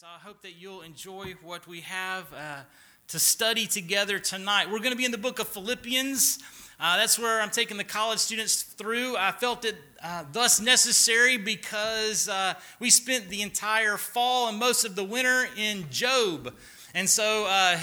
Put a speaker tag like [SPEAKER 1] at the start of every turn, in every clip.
[SPEAKER 1] so I hope that you'll enjoy what we have uh, to study together tonight. We're going to be in the book of Philippians. Uh, that's where I'm taking the college students through. I felt it uh, thus necessary because uh, we spent the entire fall and most of the winter in Job. And so uh,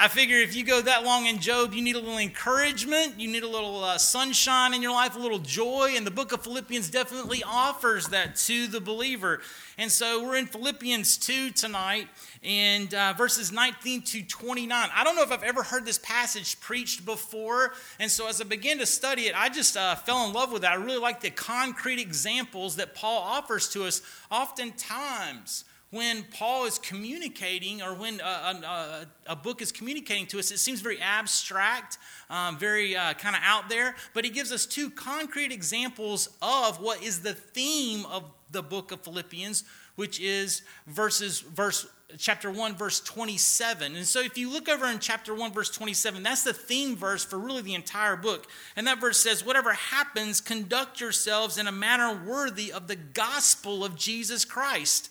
[SPEAKER 1] I figure if you go that long in Job, you need a little encouragement, you need a little uh, sunshine in your life, a little joy, and the book of Philippians definitely offers that to the believer. And so we're in Philippians 2 tonight, and uh, verses 19 to 29. I don't know if I've ever heard this passage preached before, and so as I began to study it, I just uh, fell in love with it. I really like the concrete examples that Paul offers to us. Oftentimes, when Paul is communicating or when a, a, a, book is communicating to us, it seems very abstract, um, very uh, kind of out there, but he gives us two concrete examples of what is the theme of the book of Philippians, which is verses, verse chapter 1 verse 27 and so if you look over in chapter 1 verse 27 that's the theme verse for really the entire book. And that verse says whatever happens conduct yourselves in a manner worthy of the gospel of jesus christ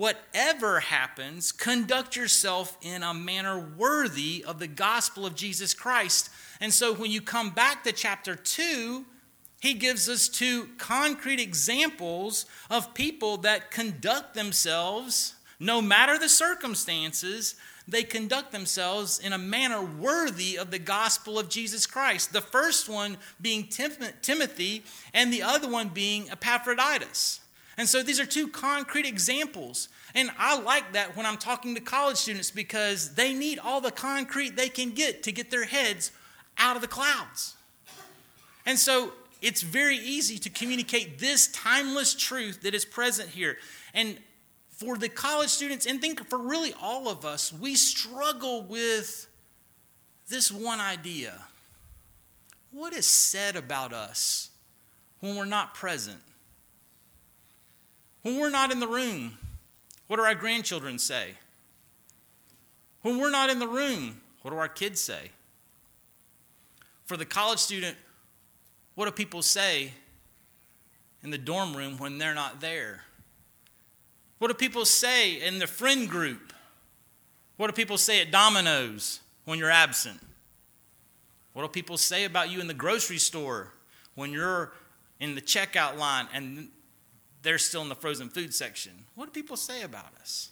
[SPEAKER 1] whatever happens, conduct yourself in a manner worthy of the gospel of Jesus Christ. And so when you come back to chapter 2, he gives us two concrete examples of people that conduct themselves, no matter the circumstances, they conduct themselves in a manner worthy of the gospel of Jesus Christ. The first one being Timothy, and the other one being Epaphroditus. And so these are two concrete examples. And I like that when I'm talking to college students because they need all the concrete they can get to get their heads out of the clouds. And so it's very easy to communicate this timeless truth that is present here. And for the college students, and think for really all of us, we struggle with this one idea. What is said about us when we're not present? When we're not in the room, what do our grandchildren say? When we're not in the room, what do our kids say? For the college student, what do people say in the dorm room when they're not there? What do people say in the friend group? What do people say at Domino's when you're absent? What do people say about you in the grocery store when you're in the checkout line and they're still in the frozen food section. What do people say about us?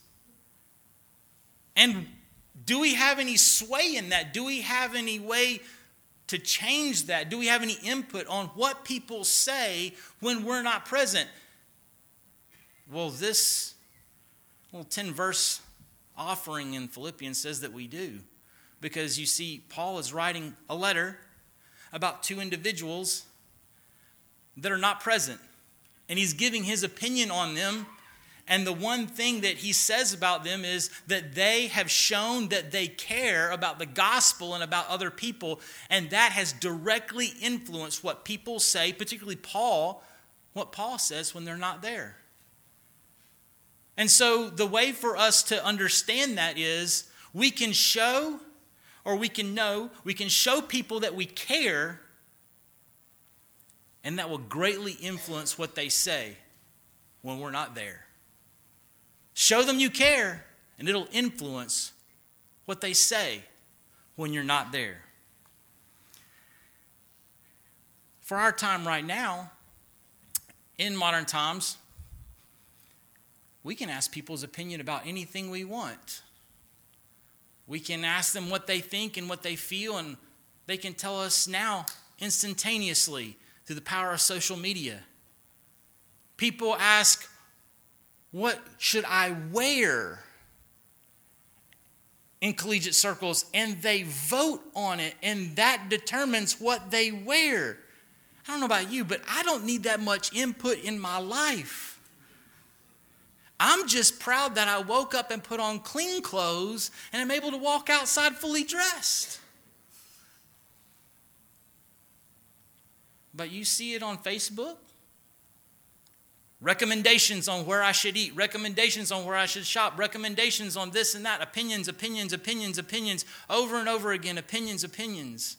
[SPEAKER 1] And do we have any sway in that? Do we have any way to change that? Do we have any input on what people say when we're not present? Well, this little 10 verse offering in Philippians says that we do. Because you see, Paul is writing a letter about two individuals that are not present and he's giving his opinion on them. And the one thing that he says about them is that they have shown that they care about the gospel and about other people. And that has directly influenced what people say, particularly Paul, what Paul says when they're not there. And so the way for us to understand that is we can show or we can know, we can show people that we care and that will greatly influence what they say when we're not there. Show them you care, and it'll influence what they say when you're not there. For our time right now, in modern times, we can ask people's opinion about anything we want. We can ask them what they think and what they feel, and they can tell us now instantaneously through the power of social media. People ask, What should I wear? in collegiate circles, and they vote on it, and that determines what they wear. I don't know about you, but I don't need that much input in my life. I'm just proud that I woke up and put on clean clothes and I'm able to walk outside fully dressed. But you see it on Facebook? Recommendations on where I should eat, recommendations on where I should shop, recommendations on this and that, opinions, opinions, opinions, opinions, over and over again, opinions, opinions.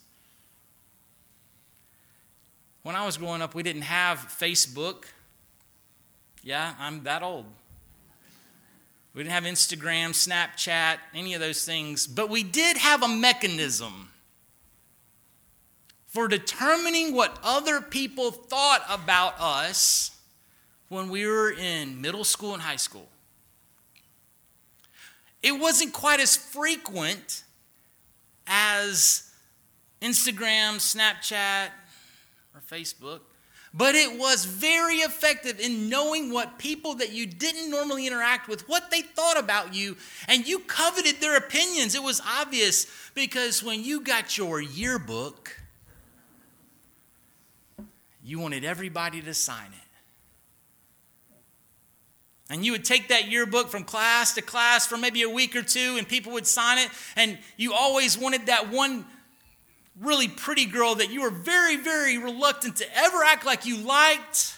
[SPEAKER 1] When I was growing up, we didn't have Facebook. Yeah, I'm that old. We didn't have Instagram, Snapchat, any of those things, but we did have a mechanism for determining what other people thought about us when we were in middle school and high school. It wasn't quite as frequent as Instagram, Snapchat, or Facebook, but it was very effective in knowing what people that you didn't normally interact with, what they thought about you, and you coveted their opinions. It was obvious because when you got your yearbook, you wanted everybody to sign it. And you would take that yearbook from class to class for maybe a week or two, and people would sign it. And you always wanted that one really pretty girl that you were very, very reluctant to ever act like you liked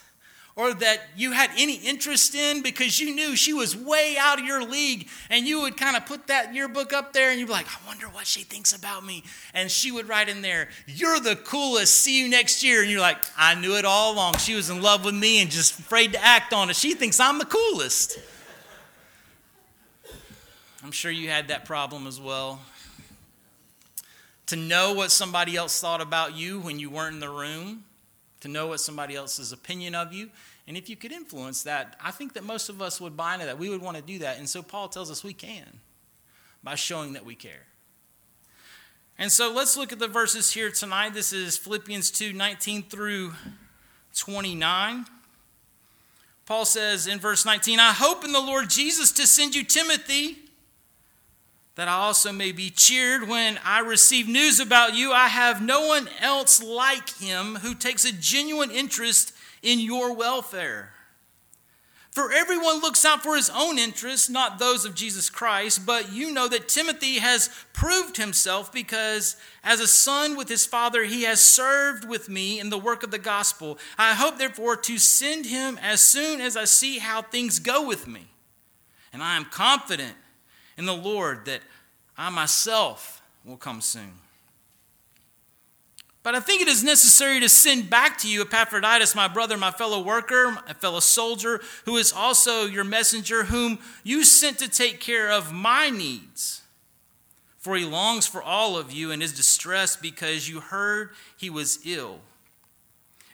[SPEAKER 1] or that you had any interest in because you knew she was way out of your league and you would kind of put that yearbook up there and you'd be like, I wonder what she thinks about me. And she would write in there, You're the coolest. See you next year. And you're like, I knew it all along. She was in love with me and just afraid to act on it. She thinks I'm the coolest. I'm sure you had that problem as well. To know what somebody else thought about you when you weren't in the room to know what somebody else's opinion of you. And if you could influence that, I think that most of us would buy into that. We would want to do that. And so Paul tells us we can by showing that we care. And so let's look at the verses here tonight. This is Philippians 2 19 through 29. Paul says in verse 19, I hope in the Lord Jesus to send you Timothy that I also may be cheered when I receive news about you. I have no one else like him who takes a genuine interest in your welfare. For everyone looks out for his own interests, not those of Jesus Christ, but you know that Timothy has proved himself because as a son with his father, he has served with me in the work of the gospel. I hope, therefore, to send him as soon as I see how things go with me. And I am confident in the Lord that I myself will come soon. But I think it is necessary to send back to you Epaphroditus, my brother, my fellow worker, a fellow soldier, who is also your messenger, whom you sent to take care of my needs. For he longs for all of you and is distressed because you heard he was ill.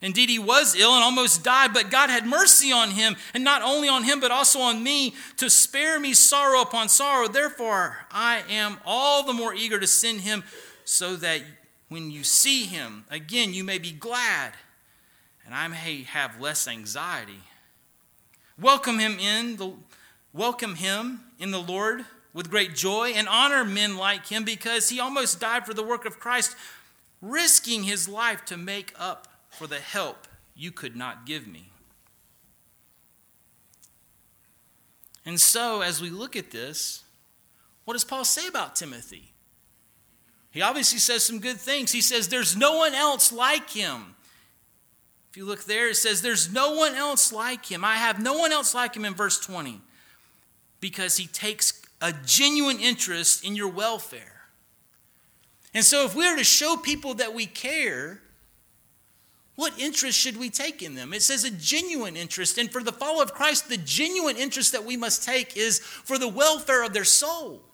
[SPEAKER 1] Indeed, he was ill and almost died, but God had mercy on him, and not only on him, but also on me, to spare me sorrow upon sorrow. Therefore, I am all the more eager to send him, so that when you see him again, you may be glad, and I may have less anxiety. Welcome him in the welcome him in the Lord with great joy, and honor men like him, because he almost died for the work of Christ, risking his life to make up for the help you could not give me. And so, as we look at this, what does Paul say about Timothy? He obviously says some good things. He says, There's no one else like him. If you look there, it says, There's no one else like him. I have no one else like him in verse 20 because he takes a genuine interest in your welfare. And so, if we are to show people that we care, what interest should we take in them? It says a genuine interest. And for the follower of Christ, the genuine interest that we must take is for the welfare of their soul.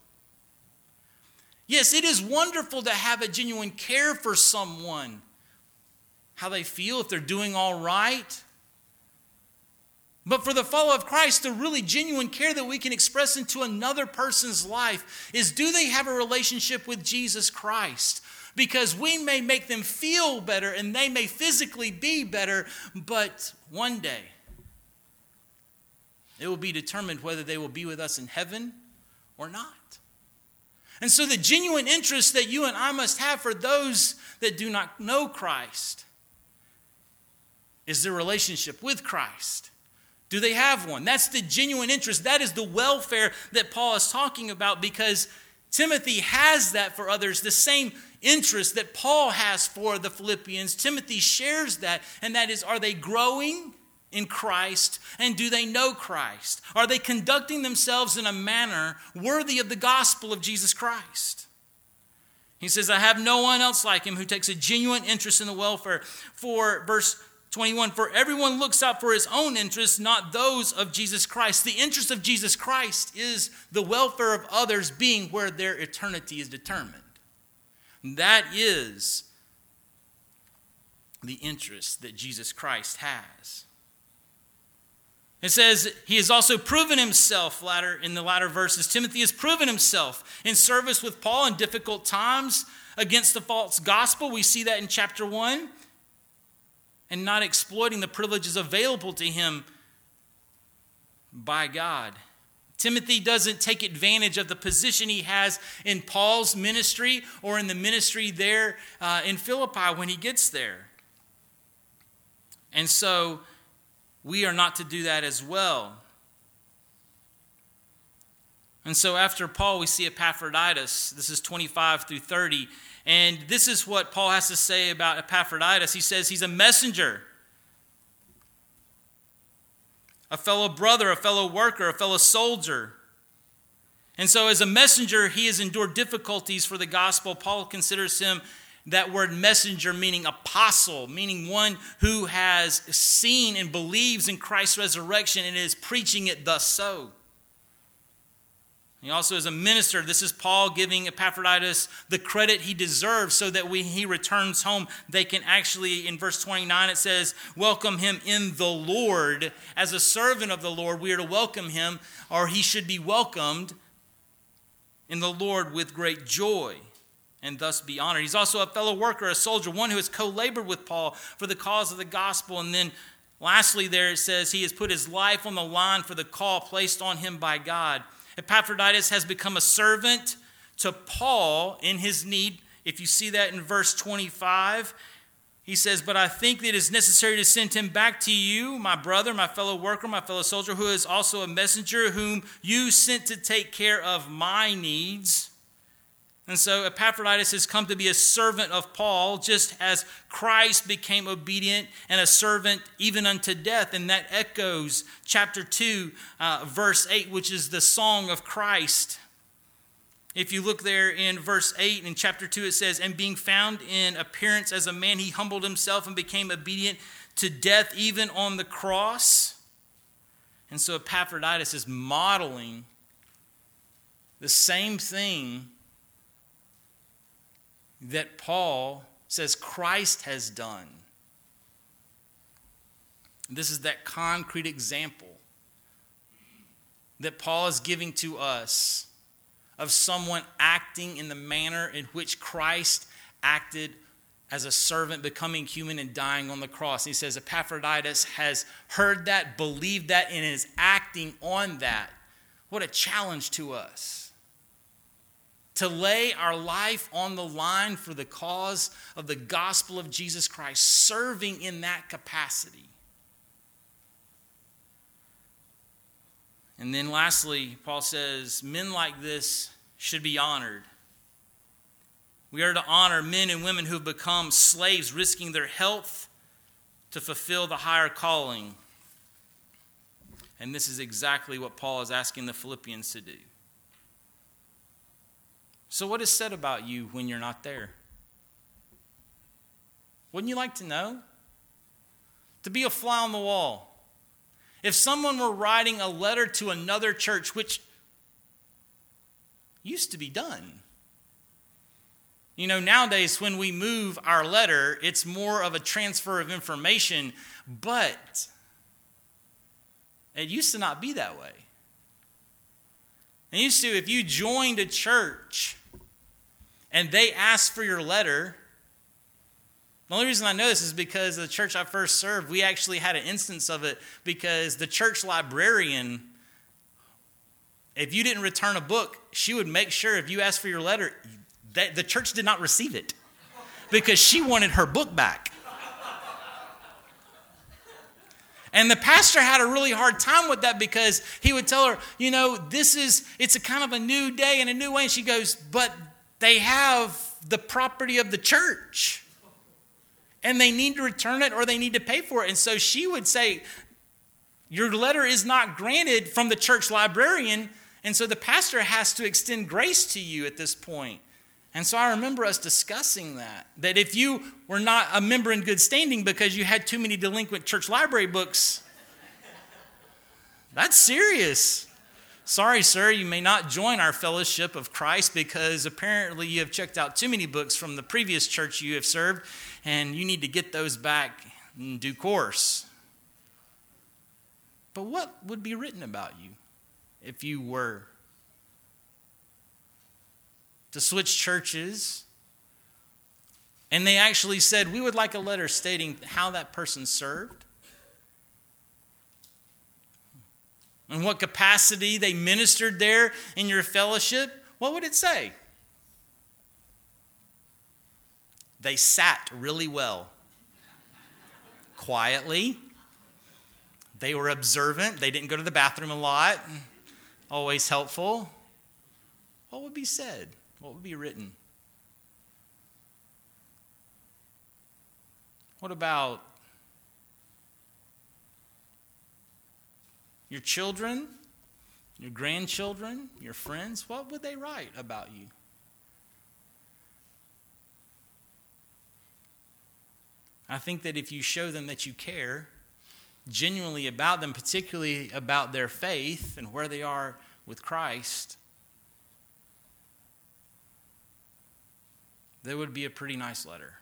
[SPEAKER 1] Yes, it is wonderful to have a genuine care for someone, how they feel, if they're doing all right. But for the follower of Christ, the really genuine care that we can express into another person's life is do they have a relationship with Jesus Christ? Because we may make them feel better and they may physically be better, but one day it will be determined whether they will be with us in heaven or not. And so, the genuine interest that you and I must have for those that do not know Christ is their relationship with Christ. Do they have one? That's the genuine interest. That is the welfare that Paul is talking about because Timothy has that for others. The same interest that Paul has for the Philippians, Timothy shares that, and that is are they growing in Christ and do they know Christ? Are they conducting themselves in a manner worthy of the gospel of Jesus Christ? He says, I have no one else like him who takes a genuine interest in the welfare. For verse 21 For everyone looks out for his own interests, not those of Jesus Christ. The interest of Jesus Christ is the welfare of others being where their eternity is determined. That is the interest that Jesus Christ has. It says he has also proven himself latter in the latter verses. Timothy has proven himself in service with Paul in difficult times against the false gospel. We see that in chapter 1. And not exploiting the privileges available to him by God. Timothy doesn't take advantage of the position he has in Paul's ministry or in the ministry there uh, in Philippi when he gets there. And so we are not to do that as well. And so after Paul, we see Epaphroditus. This is 25 through 30. And this is what Paul has to say about Epaphroditus. He says he's a messenger, a fellow brother, a fellow worker, a fellow soldier. And so, as a messenger, he has endured difficulties for the gospel. Paul considers him that word messenger meaning apostle, meaning one who has seen and believes in Christ's resurrection and is preaching it thus so. He also is a minister. This is Paul giving Epaphroditus the credit he deserves so that when he returns home, they can actually, in verse 29, it says, welcome him in the Lord. As a servant of the Lord, we are to welcome him, or he should be welcomed in the Lord with great joy and thus be honored. He's also a fellow worker, a soldier, one who has co labored with Paul for the cause of the gospel. And then lastly, there it says, he has put his life on the line for the call placed on him by God. Epaphroditus has become a servant to Paul in his need. If you see that in verse 25, he says, But I think that it is necessary to send him back to you, my brother, my fellow worker, my fellow soldier, who is also a messenger, whom you sent to take care of my needs. And so Epaphroditus has come to be a servant of Paul, just as Christ became obedient and a servant even unto death. And that echoes chapter 2, uh, verse 8, which is the song of Christ. If you look there in verse 8 in chapter 2, it says, And being found in appearance as a man, he humbled himself and became obedient to death, even on the cross. And so Epaphroditus is modeling the same thing that Paul says Christ has done. This is that concrete example that Paul is giving to us of someone acting in the manner in which Christ acted as a servant, becoming human and dying on the cross. And he says Epaphroditus has heard that, believed that, and is acting on that. What a challenge to us to lay our life on the line for the cause of the gospel of Jesus Christ, serving in that capacity. And then lastly, Paul says, men like this should be honored. We are to honor men and women who have become slaves, risking their health to fulfill the higher calling. And this is exactly what Paul is asking the Philippians to do. So, what is said about you when you're not there? Wouldn't you like to know? To be a fly on the wall. If someone were writing a letter to another church, which used to be done, you know, nowadays when we move our letter, it's more of a transfer of information, but it used to not be that way. It used to, if you joined a church, and they asked for your letter. The only reason I know this is because the church I first served, we actually had an instance of it because the church librarian, if you didn't return a book, she would make sure if you asked for your letter, that the church did not receive it because she wanted her book back. And the pastor had a really hard time with that because he would tell her, you know, this is, it's a kind of a new day and a new way. And she goes, but they have the property of the church and they need to return it or they need to pay for it. And so she would say, Your letter is not granted from the church librarian. And so the pastor has to extend grace to you at this point. And so I remember us discussing that. That if you were not a member in good standing because you had too many delinquent church library books, that's serious. Sorry, sir, you may not join our fellowship of Christ because apparently you have checked out too many books from the previous church you have served, and you need to get those back in due course. But what would be written about you if you were to switch churches? And they actually said, We would like a letter stating how that person served in what capacity they ministered there in your fellowship, what would it say? They sat really well, quietly. They were observant. They didn't go to the bathroom a lot. Always helpful. What would be said? What would be written? What about Your children, your grandchildren, your friends, what would they write about you? I think that if you show them that you care genuinely about them, particularly about their faith and where they are with Christ, that would be a pretty nice letter.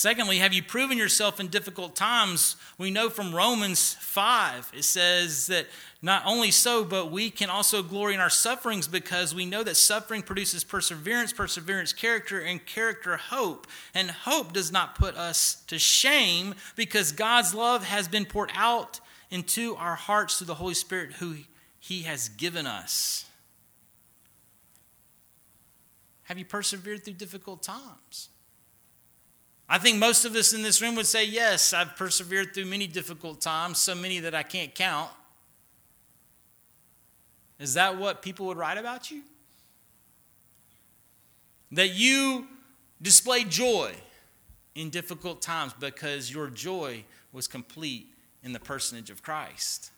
[SPEAKER 1] Secondly, have you proven yourself in difficult times? We know from Romans 5, it says that not only so, but we can also glory in our sufferings because we know that suffering produces perseverance, perseverance, character, and character, hope. And hope does not put us to shame because God's love has been poured out into our hearts through the Holy Spirit who He has given us. Have you persevered through difficult times? I think most of us in this room would say, Yes, I've persevered through many difficult times, so many that I can't count. Is that what people would write about you? That you display joy in difficult times because your joy was complete in the personage of Christ.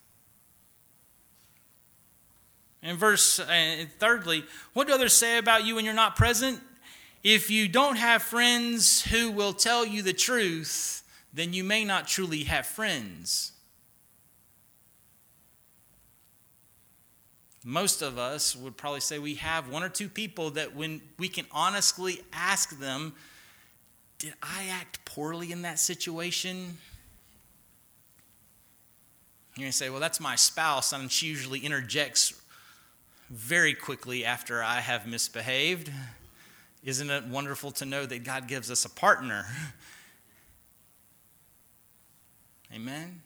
[SPEAKER 1] And verse, and thirdly, what do others say about you when you're not present? If you don't have friends who will tell you the truth, then you may not truly have friends. Most of us would probably say we have one or two people that when we can honestly ask them, Did I act poorly in that situation? You're going to say, Well, that's my spouse, and she usually interjects very quickly after I have misbehaved. Isn't it wonderful to know that God gives us a partner? Amen.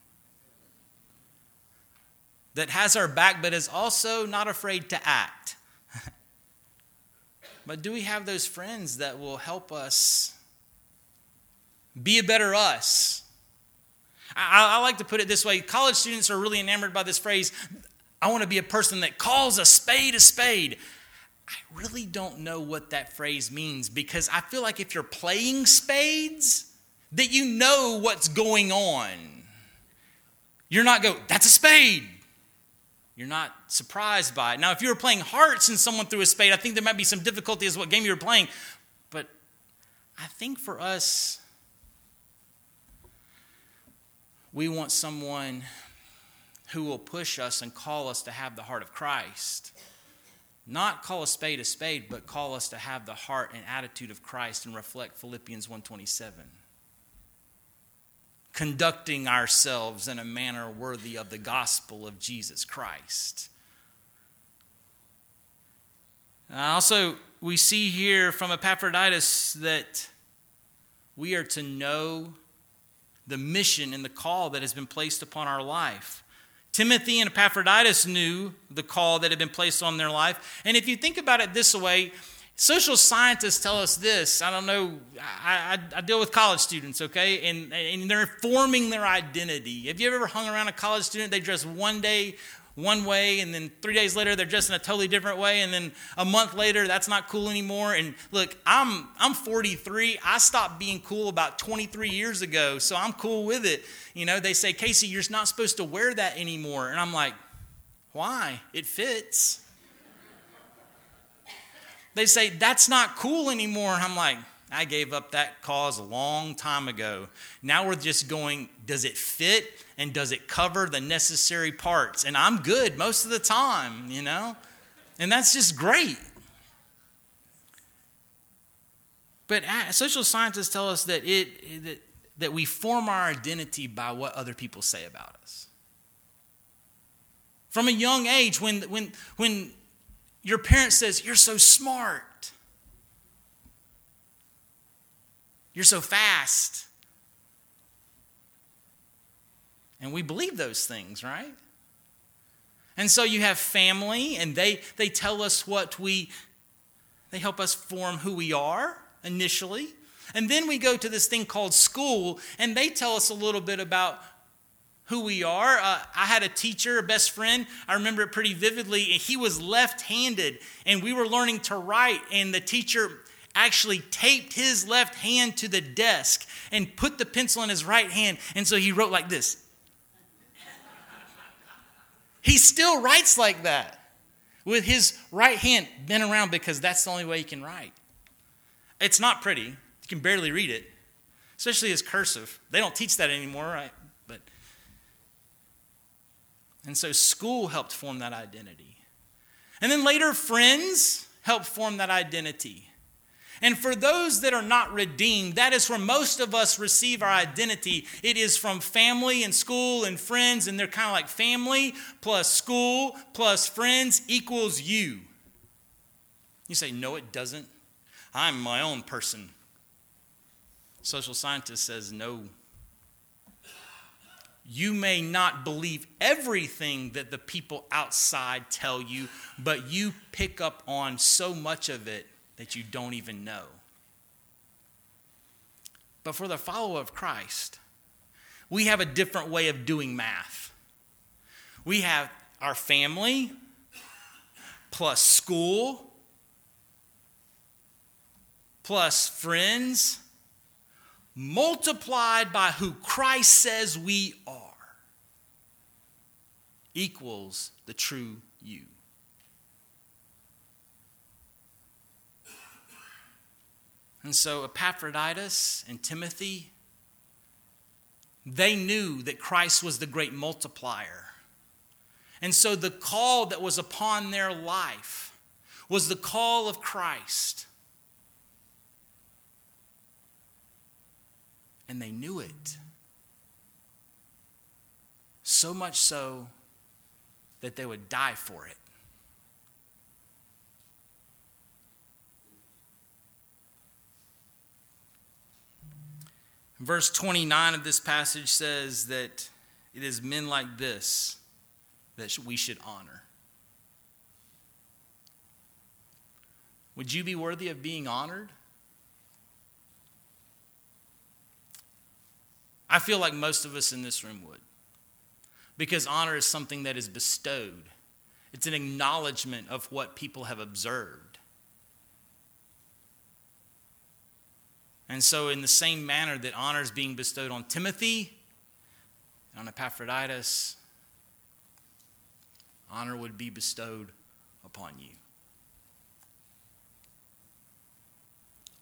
[SPEAKER 1] That has our back, but is also not afraid to act. but do we have those friends that will help us be a better us? I, I, like to put it this way college students are really enamored by this phrase I want to be a person that calls a spade a spade. I really don't know what that phrase means because I feel like if you're playing spades, that you know what's going on. You're not go, that's a spade. You're not surprised by it. Now, if you were playing hearts and someone threw a spade, I think there might be some difficulty as what game you were playing. But I think for us, we want someone who will push us and call us to have the heart of Christ. Not call a spade a spade, but call us to have the heart and attitude of Christ and reflect Philippians 127. Conducting ourselves in a manner worthy of the gospel of Jesus Christ. Uh, also, we see here from Epaphroditus that we are to know the mission and the call that has been placed upon our life. Timothy and Epaphroditus knew the call that had been placed on their life. And if you think about it this way, social scientists tell us this. I don't know, I, I, I, deal with college students, okay? And, and they're forming their identity. Have you ever hung around a college student? They dress one day one way, and then three days later they're dressed in a totally different way, and then a month later that's not cool anymore. And look, I'm I'm 43. I stopped being cool about 23 years ago, so I'm cool with it. You know, they say, Casey, you're not supposed to wear that anymore, and I'm like, Why? It fits. They say, that's not cool anymore. And I'm like, I gave up that cause a long time ago. Now we're just going, does it fit and does it cover the necessary parts? And I'm good most of the time, you know? And that's just great. But social scientists tell us that, it, that, that we form our identity by what other people say about us. From a young age, when, when, when your parent says, You're so smart, you're so fast. And we believe those things, right? And so you have family, and they, they tell us what we, they help us form who we are initially. And then we go to this thing called school, and they tell us a little bit about who we are. Uh, I had a teacher, a best friend, I remember it pretty vividly, and he was left handed, and we were learning to write, and the teacher actually taped his left hand to the desk and put the pencil in his right hand, and so he wrote like this. he still writes like that with his right hand bent around because that's the only way he can write. It's not pretty. You can barely read it, especially as cursive. They don't teach that anymore, right? But and so school helped form that identity. And then later friends helped form that identity. And for those that are not redeemed, that is where most of us receive our identity. It is from family and school and friends, and they're kind of like family plus school plus friends equals you. You say, no, it doesn't. I'm my own person. Social scientist says no. You may not believe everything that the people outside tell you, but you pick up on so much of it that you don't even know. But for the follower of Christ, we have a different way of doing math. We have our family plus school plus friends multiplied by who Christ says we are equals the true you. And so Epaphroditus and Timothy, they knew that Christ was the great multiplier. And so the call that was upon their life was the call of Christ. and they knew it. So much so that they would die for it. Verse 29 of this passage says that it is men like this that we should honor. Would you be worthy of being honored? I feel like most of us in this room would. Because honor is something that is bestowed, it's an acknowledgement of what people have observed. And so, in the same manner that honor is being bestowed on Timothy, and on Epaphroditus, honor would be bestowed upon you.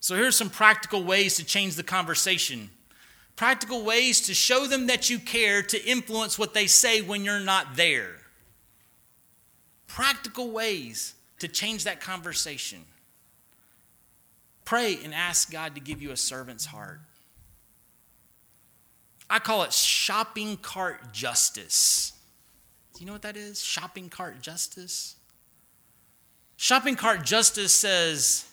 [SPEAKER 1] So, here's some practical ways to change the conversation practical ways to show them that you care to influence what they say when you're not there. Practical ways to change that conversation. Pray and ask God to give you a servant's heart. I call it shopping cart justice. Do you know what that is? Shopping cart justice? Shopping cart justice says,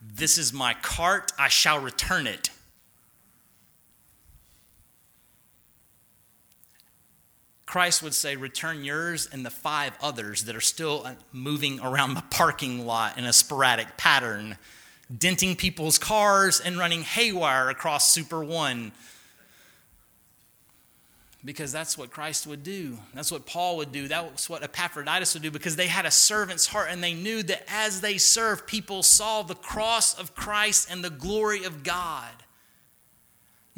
[SPEAKER 1] This is my cart, I shall return it. Christ would say, Return yours and the five others that are still moving around the parking lot in a sporadic pattern, denting people's cars and running haywire across Super One. Because that's what Christ would do. That's what Paul would do. That's what Epaphroditus would do because they had a servant's heart and they knew that as they served, people saw the cross of Christ and the glory of God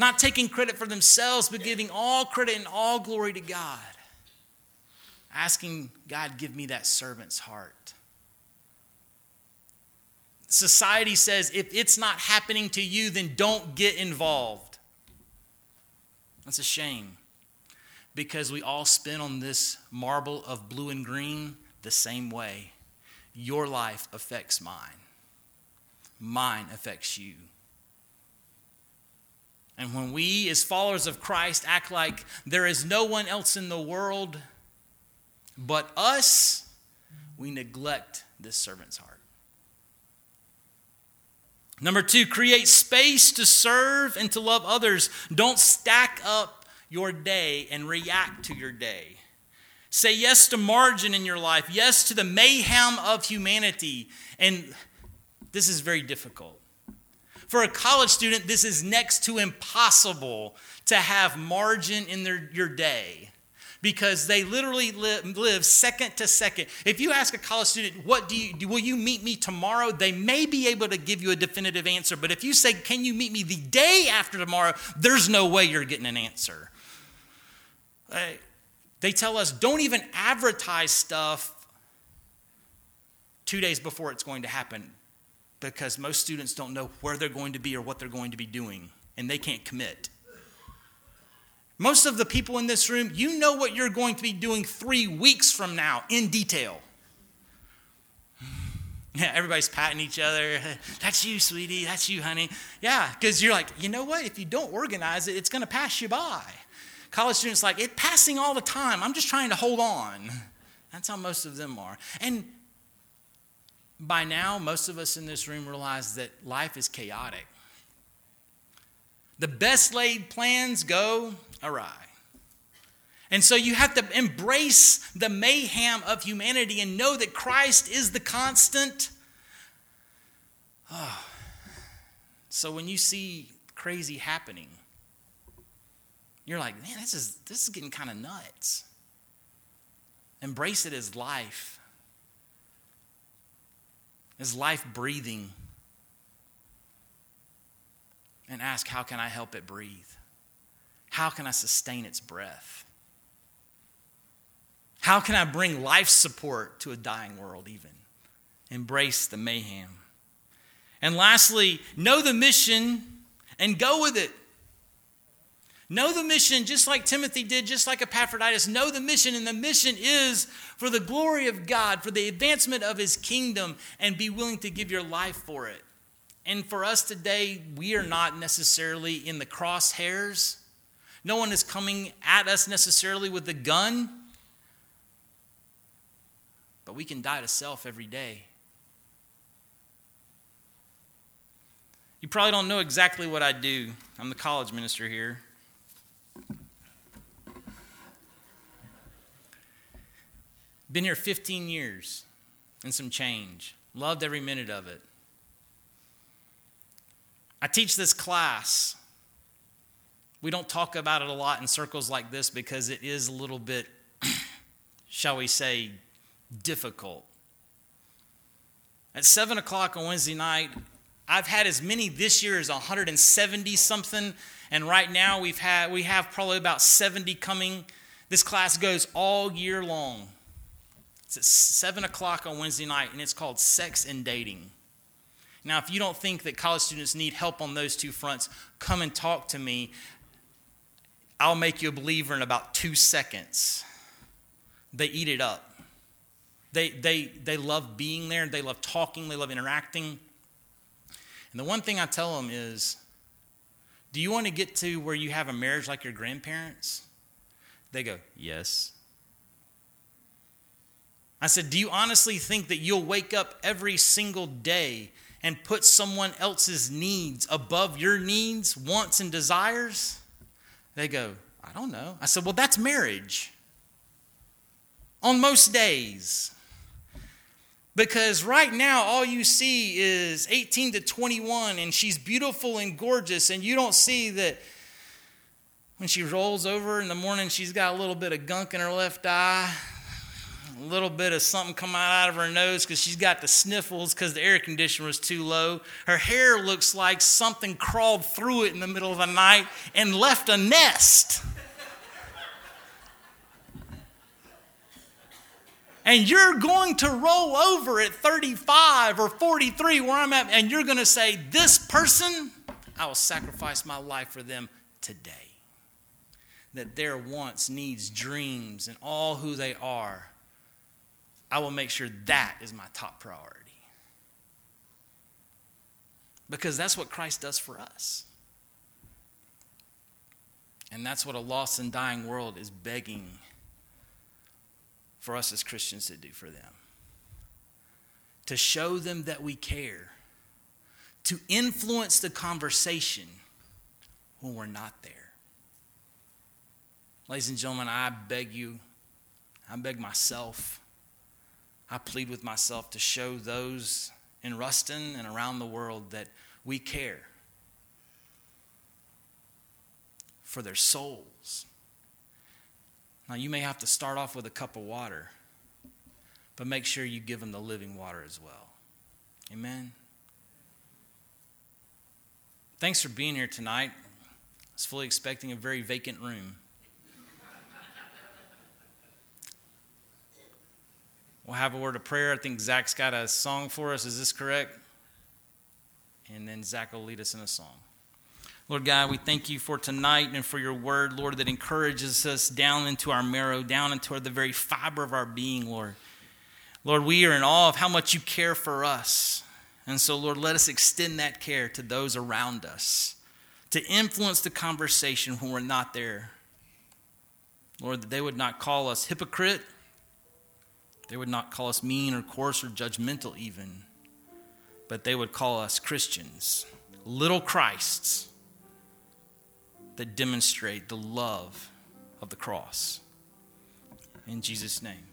[SPEAKER 1] not taking credit for themselves, but giving all credit and all glory to God. asking God, give me that servant's heart. Society says if it's not happening to you, then don't get involved. That's a shame because we all spin on this marble of blue and green the same way. Your life affects mine, mine affects you. And when we, as followers of Christ, act like there is no one else in the world but us, we neglect this servant's heart. Number two, create space to serve and to love others. Don't stack up your day and react to your day. Say yes to margin in your life, yes to the mayhem of humanity. And this is very difficult. For a college student, this is next to impossible to have margin in their, your day because they literally live, live, second to second. If you ask a college student, "What do you will you meet me tomorrow?" they may be able to give you a definitive answer, but if you say, "Can you meet me the day after tomorrow?" there's no way you're getting an answer. Uh, they tell us don't even advertise stuff 2 days before it's going to happen because most students don't know where they're going to be or what they're going to be doing and they can't commit. Most of the people in this room, you know what you're going to be doing three weeks from now in detail. Yeah, everybody's patting each other. That's you, sweetie. That's you, honey. Yeah, because you're like, you know what? If you don't organize it, it's going to pass you by. College students like, it's passing all the time. I'm just trying to hold on. That's how most of them are. And by now, most of us in this room realize that life is chaotic. The best laid plans go awry. And so you have to embrace the mayhem of humanity and know that Christ is the constant. Oh. So when you see crazy happening, you're like, man, this is, this is getting kind of nuts. Embrace it as life, as life breathing, and ask, how can I help it breathe? How can I sustain its breath? How can I bring life support to a dying world, even? Embrace the mayhem. And lastly, know the mission and go with it. Know the mission just like Timothy did, just like Epaphroditus. Know the mission, and the mission is for the glory of God, for the advancement of his kingdom, and be willing to give your life for it. And for us today, we are not necessarily in the crosshairs no one is coming at us necessarily with a gun, but we can die to self every day. You probably don't know exactly what I do. I'm the college minister here. Been here 15 years and some change. Loved every minute of it. I teach this class we don't talk about it a lot in circles like this because it is a little bit, shall we say, difficult. At 7 o'clock on Wednesday night, I've had as many this year as 170 something, and right now we've had we have probably about 70 coming. This class goes all year long. It's at 7 o'clock on Wednesday night, and it's called Sex and Dating. Now, if you don't think that college students need help on those two fronts, come and talk to me. I'll make you a believer in about two seconds. They eat it up. They, they, they love being there, they love talking, they love interacting. And the one thing I tell them is do you want to get to where you have a marriage like your grandparents? They go, yes. I said, Do you honestly think that you'll wake up every single day and put someone else's needs above your needs, wants, and desires? They go, I don't know. I said, Well, that's marriage. On most days. Because right now, all you see is 18 to 21, and she's beautiful and gorgeous, and you don't see that when she rolls over in the morning, she's got a little bit of gunk in her left eye a little bit of something coming out of her nose because she's got the sniffles because the air conditioner was too low. Her hair looks like something crawled through it in the middle of the night and left a nest. And you're going to roll over at 35 or 43 where I'm at, and you're going to say, This person, I will sacrifice my life for them today. That their wants, needs, dreams, and all who they are, I will make sure that is my top priority. Because that's what Christ does for us. And that's what a lost and dying world is begging for us as Christians to do for them. To show them that we care, to influence the conversation when we're not there. Ladies and gentlemen, I beg you, I beg myself, I plead with myself to show those in Ruston and around the world that we care for their souls. Now, you may have to start off with a cup of water, but make sure you give them the living water as well. Amen. Thanks for being here tonight. I was fully expecting a very vacant room. We'll have a word of prayer. I think Zach's got a song for us. Is this correct? And then Zach will lead us in a song. Lord God, we thank you for tonight and for your word, Lord, that encourages us down into our marrow, down into the very fiber of our being, Lord. Lord, we are in awe of how much you care for us. And so, Lord, let us extend that care to those around us to influence the conversation when we're not there. Lord, that they would not call us hypocrite, they would not call us mean or coarse or judgmental, even, but they would call us Christians, little Christs that demonstrate the love of the cross. In Jesus' name.